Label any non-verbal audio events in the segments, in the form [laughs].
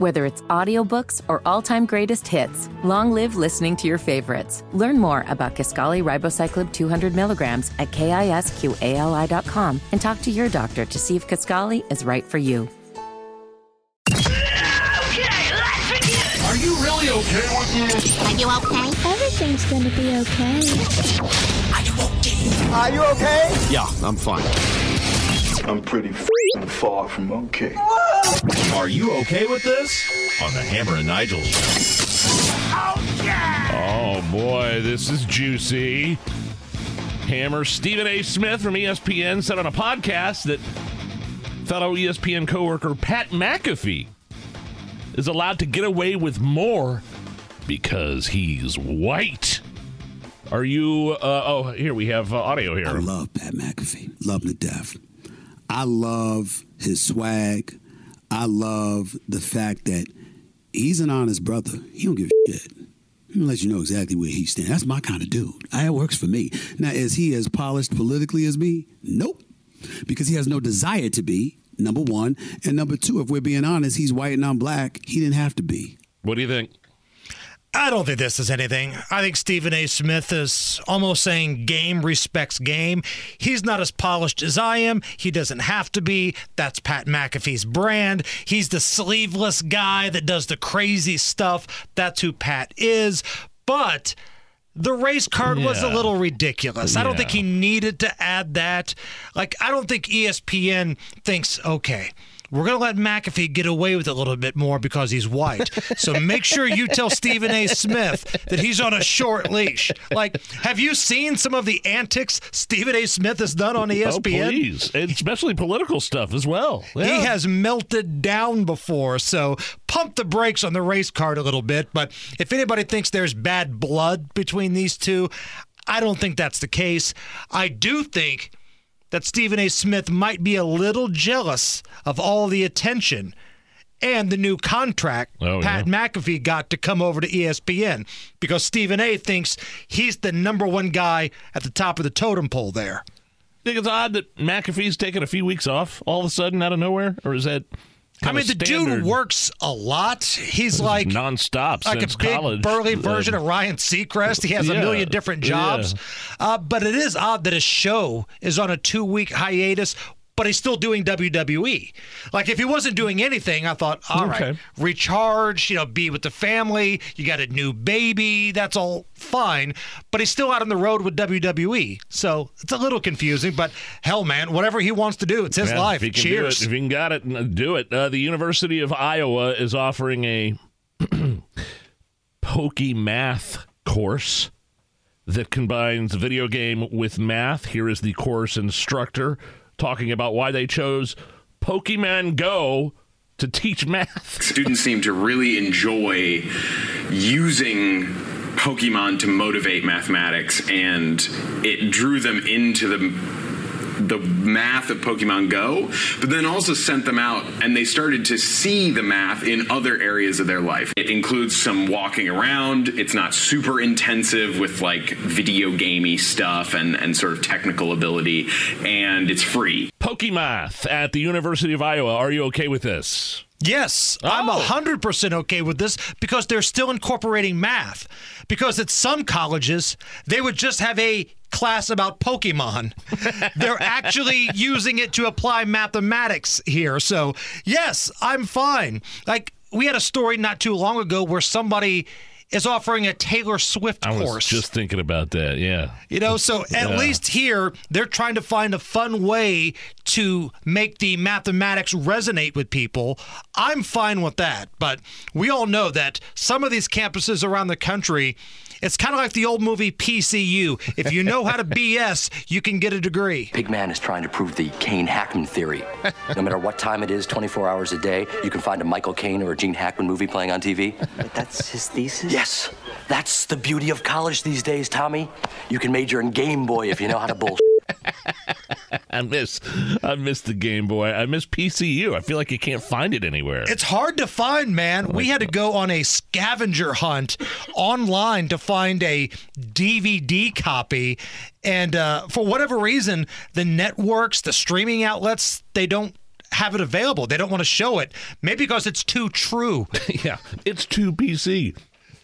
Whether it's audiobooks or all-time greatest hits, long live listening to your favorites. Learn more about Kisqali Ribociclib 200 milligrams at kisqali.com and talk to your doctor to see if Kisqali is right for you. Okay, let's begin. Are you really okay with this? Are you okay? Everything's gonna be okay. Are you okay? Are you okay? Yeah, I'm fine. I'm pretty f***ing far from okay. Are you okay with this? On the Hammer and Nigel show. Oh yeah! Oh, boy, this is juicy. Hammer Stephen A. Smith from ESPN said on a podcast that fellow ESPN coworker Pat McAfee is allowed to get away with more because he's white. Are you? Uh, oh, here we have uh, audio here. I love Pat McAfee. Love him to death. I love his swag. I love the fact that he's an honest brother. He don't give a shit. He let you know exactly where he stands. That's my kind of dude. That works for me. Now, is he as polished politically as me? Nope. Because he has no desire to be, number one. And number two, if we're being honest, he's white and I'm black. He didn't have to be. What do you think? I don't think this is anything. I think Stephen A. Smith is almost saying game respects game. He's not as polished as I am. He doesn't have to be. That's Pat McAfee's brand. He's the sleeveless guy that does the crazy stuff. That's who Pat is. But the race card was a little ridiculous. I don't think he needed to add that. Like, I don't think ESPN thinks, okay, we're going to let McAfee get away with it a little bit more because he's white. So make sure you tell Stephen A. Smith that he's on a short leash. Like, have you seen some of the antics Stephen A. Smith has done on oh, E Oh, ESPN? please, and especially political stuff as well. He has melted down before, so pump the brakes on the race card a little bit. But if anybody thinks there's bad blood between these two, I don't think that's the case. I do think that Stephen A. Smith might be a little jealous of all the attention and the new contract Oh, Pat yeah. McAfee got to come over to ESPN because Stephen A. thinks he's the number one guy at the top of the totem pole there. think it's odd that McAfee's taking a few weeks off all of a sudden out of nowhere, or is that? I mean, the dude works a lot. He's like nonstop like a big college. burly version of Ryan Seacrest. He has a million different jobs. Uh, but it is odd that his show is on a two week hiatus. But he's still doing WWE. Like if he wasn't doing anything, I thought, all right, Okay. recharge, you know, be with the family. You got a new baby. That's all fine. But he's still out on the road with WWE. So it's a little confusing. But hell, man, whatever he wants to do, it's his Yeah, life. If Cheers. it, if he can got it, do it. Uh, the University of Iowa is offering a [clears throat] Pokemath course that combines video game with math. Here is the course instructor talking about why they chose Pokemon Go to teach math. [laughs] Students seem to really enjoy using Pokemon to motivate mathematics, and it drew them into the the math of Pokemon Go, but then also sent them out and they started to see the math in other areas of their life. It includes some walking around. It's not super intensive with like video gamey stuff and, and sort of technical ability, and it's free. Pokemath at the University of Iowa. Are you okay with this? Yes, I'm Oh. 100% okay with this because they're still incorporating math. Because at some colleges, they would just have a class about Pokemon. [laughs] they're actually using it to apply mathematics here. So, yes, I'm fine. Like, we had a story not too long ago where somebody is offering a Taylor Swift I was course. just thinking about that. Yeah. You know, so [laughs] at Yeah. least here they're trying to find a fun way to make the mathematics resonate with people. I'm fine with that, but we all know that some of these campuses around the country, it's kind of like the old movie PCU. If you know how to [laughs] BS, you can get a degree. Pigman is trying to prove the Caine Hackman theory. No matter what time it is, 24 hours a day, you can find a Michael Caine or a Gene Hackman movie playing on TV. That's his thesis? Yes, that's the beauty of college these days, Tommy. You can major in Game Boy if you know how to bull. [laughs] [laughs] I miss I miss the Game Boy. I miss PCU. I feel like you can't find it anywhere. It's hard to find, man. We had to go on a scavenger hunt online to find a DVD copy. And uh, for whatever reason, the networks, the streaming outlets, they don't have it available. They don't want to show it, maybe because it's too true. [laughs] yeah, it's too PC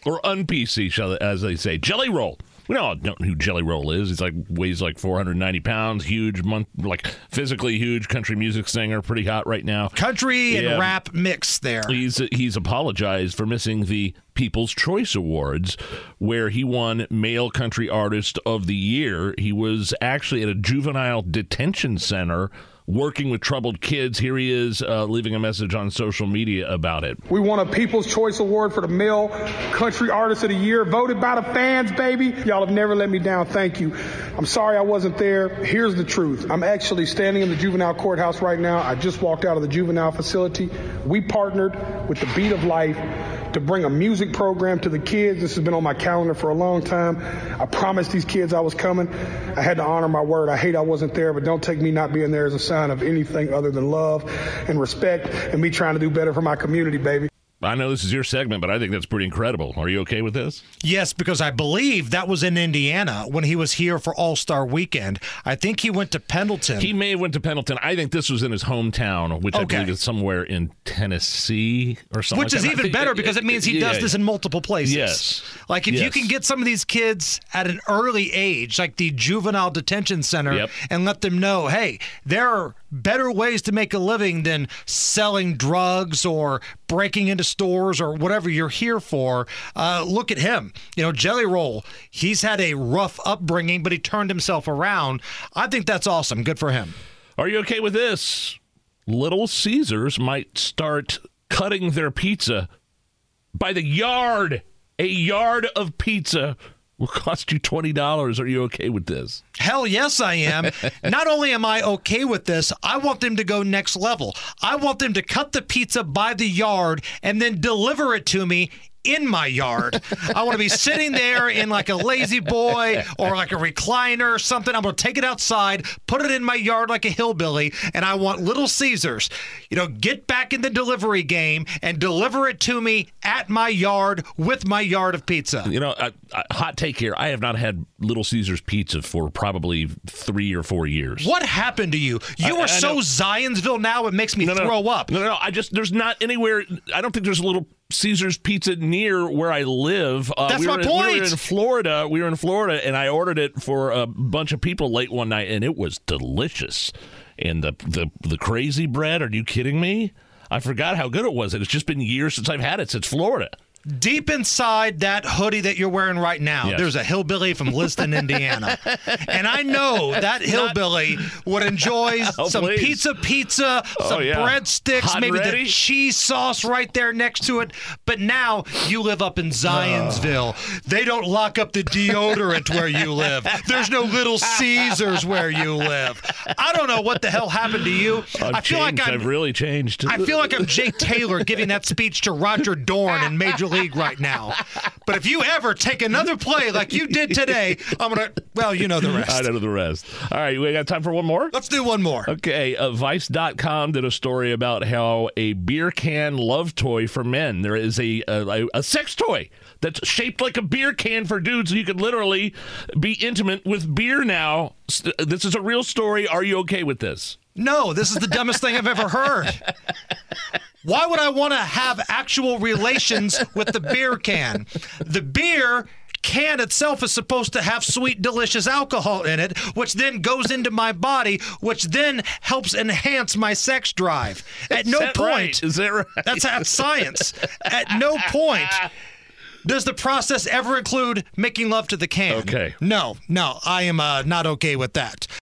or un-PC, shall as they say. Jelly Roll. We all don't know who Jelly Roll is. He's like weighs like 490 pounds, huge, month, like physically huge country music singer, pretty hot right now. Country Yeah. and rap mix there. He's he's apologized for missing the People's Choice Awards, where he won Male Country Artist of the Year. He was actually at a juvenile detention center working with troubled kids. Here he is uh, leaving a message on social media about it. We won a People's Choice Award for the Male Country Artist of the Year, voted by the fans, baby. Y'all have never let me down. Thank you. I'm sorry I wasn't there. Here's the truth. I'm actually standing in the juvenile courthouse right now. I just walked out of the juvenile facility. We partnered with the Beat of Life to bring a music program to the kids. This has been on my calendar for a long time. I promised these kids I was coming. I had to honor my word. I hate I wasn't there, but don't take me not being there as a sign of anything other than love and respect and me trying to do better for my community, baby. I know this is your segment, but I think that's pretty incredible. Are you okay with this? Yes, because I believe that was in Indiana when he was here for All Star Weekend. I think he went to Pendleton. He may have went to Pendleton. I think this was in his hometown, which I believe is somewhere in Tennessee or something. Which like is that. Even better because it means he does this in multiple places. Yes. Like if you can get some of these kids at an early age, like the juvenile detention center, Yep. and let them know, hey, there are better ways to make a living than selling drugs or breaking into stores or whatever you're here for. Uh, look at him. You know, Jelly Roll, he's had a rough upbringing, but he turned himself around. I think that's awesome. Good for him. Are you okay with this? Little Caesars might start cutting their pizza by the yard. A yard of pizza will cost you $20. Are you okay with this? Hell yes, I am. [laughs] Not only am I okay with this, I want them to go next level. I want them to cut the pizza by the yard and then deliver it to me in my yard. I want to be sitting there in like a lazy boy or like a recliner or something. I'm going to take it outside, put it in my yard like a hillbilly, and I want Little Caesars, you know, get back in the delivery game and deliver it to me at my yard with my yard of pizza. You know, a, a hot take here. I have not had Little Caesars pizza for probably three or four years. What happened to you? You I- are I so know. Zionsville now, it makes me no, no, throw up. No, no, no. I just there's not anywhere. I don't think there's a Little Caesars Pizza near where I live. Uh, That's we my in- We were in Florida. We were in Florida, and I ordered it for a bunch of people late one night, and it was delicious. And the the the crazy bread. Are you kidding me? I forgot how good it was. It's just been years since I've had it since Florida. Deep inside that hoodie that you're wearing right now, Yes. there's a hillbilly from Lizton, Indiana. and I know that hillbilly would enjoy [laughs] Oh, some please. pizza pizza, Oh, some yeah. breadsticks, Hot maybe ready? the cheese sauce right there next to it. But now you live up in Zionsville. Oh. They don't lock up the deodorant where you [laughs] live. There's no Little Caesars where you live. I don't know what the hell happened to you. I've I feel like changed. I'm I've really changed. I feel like I'm Jake Taylor giving that speech to Roger Dorn in Major League [laughs] right now. But if you ever take another play like you did today, I'm gonna. Well, you know the rest. I know the rest. All right, we got time for one more. Let's do one more. Okay, uh, Vice.com did a story about how a beer can love toy for men. There is a a, a sex toy that's shaped like a beer can for dudes. You could literally be intimate with beer now. This is a real story. Are you okay with this? No, this is the dumbest thing I've ever heard. Why would I want to have actual relations with the beer can? The beer can itself is supposed to have sweet, delicious alcohol in it, which then goes into my body, which then helps enhance my sex drive. At no that point right? Is that right? That's that's science. At no point does the process ever include making love to the can. Okay. No, no, I am uh, not okay with that.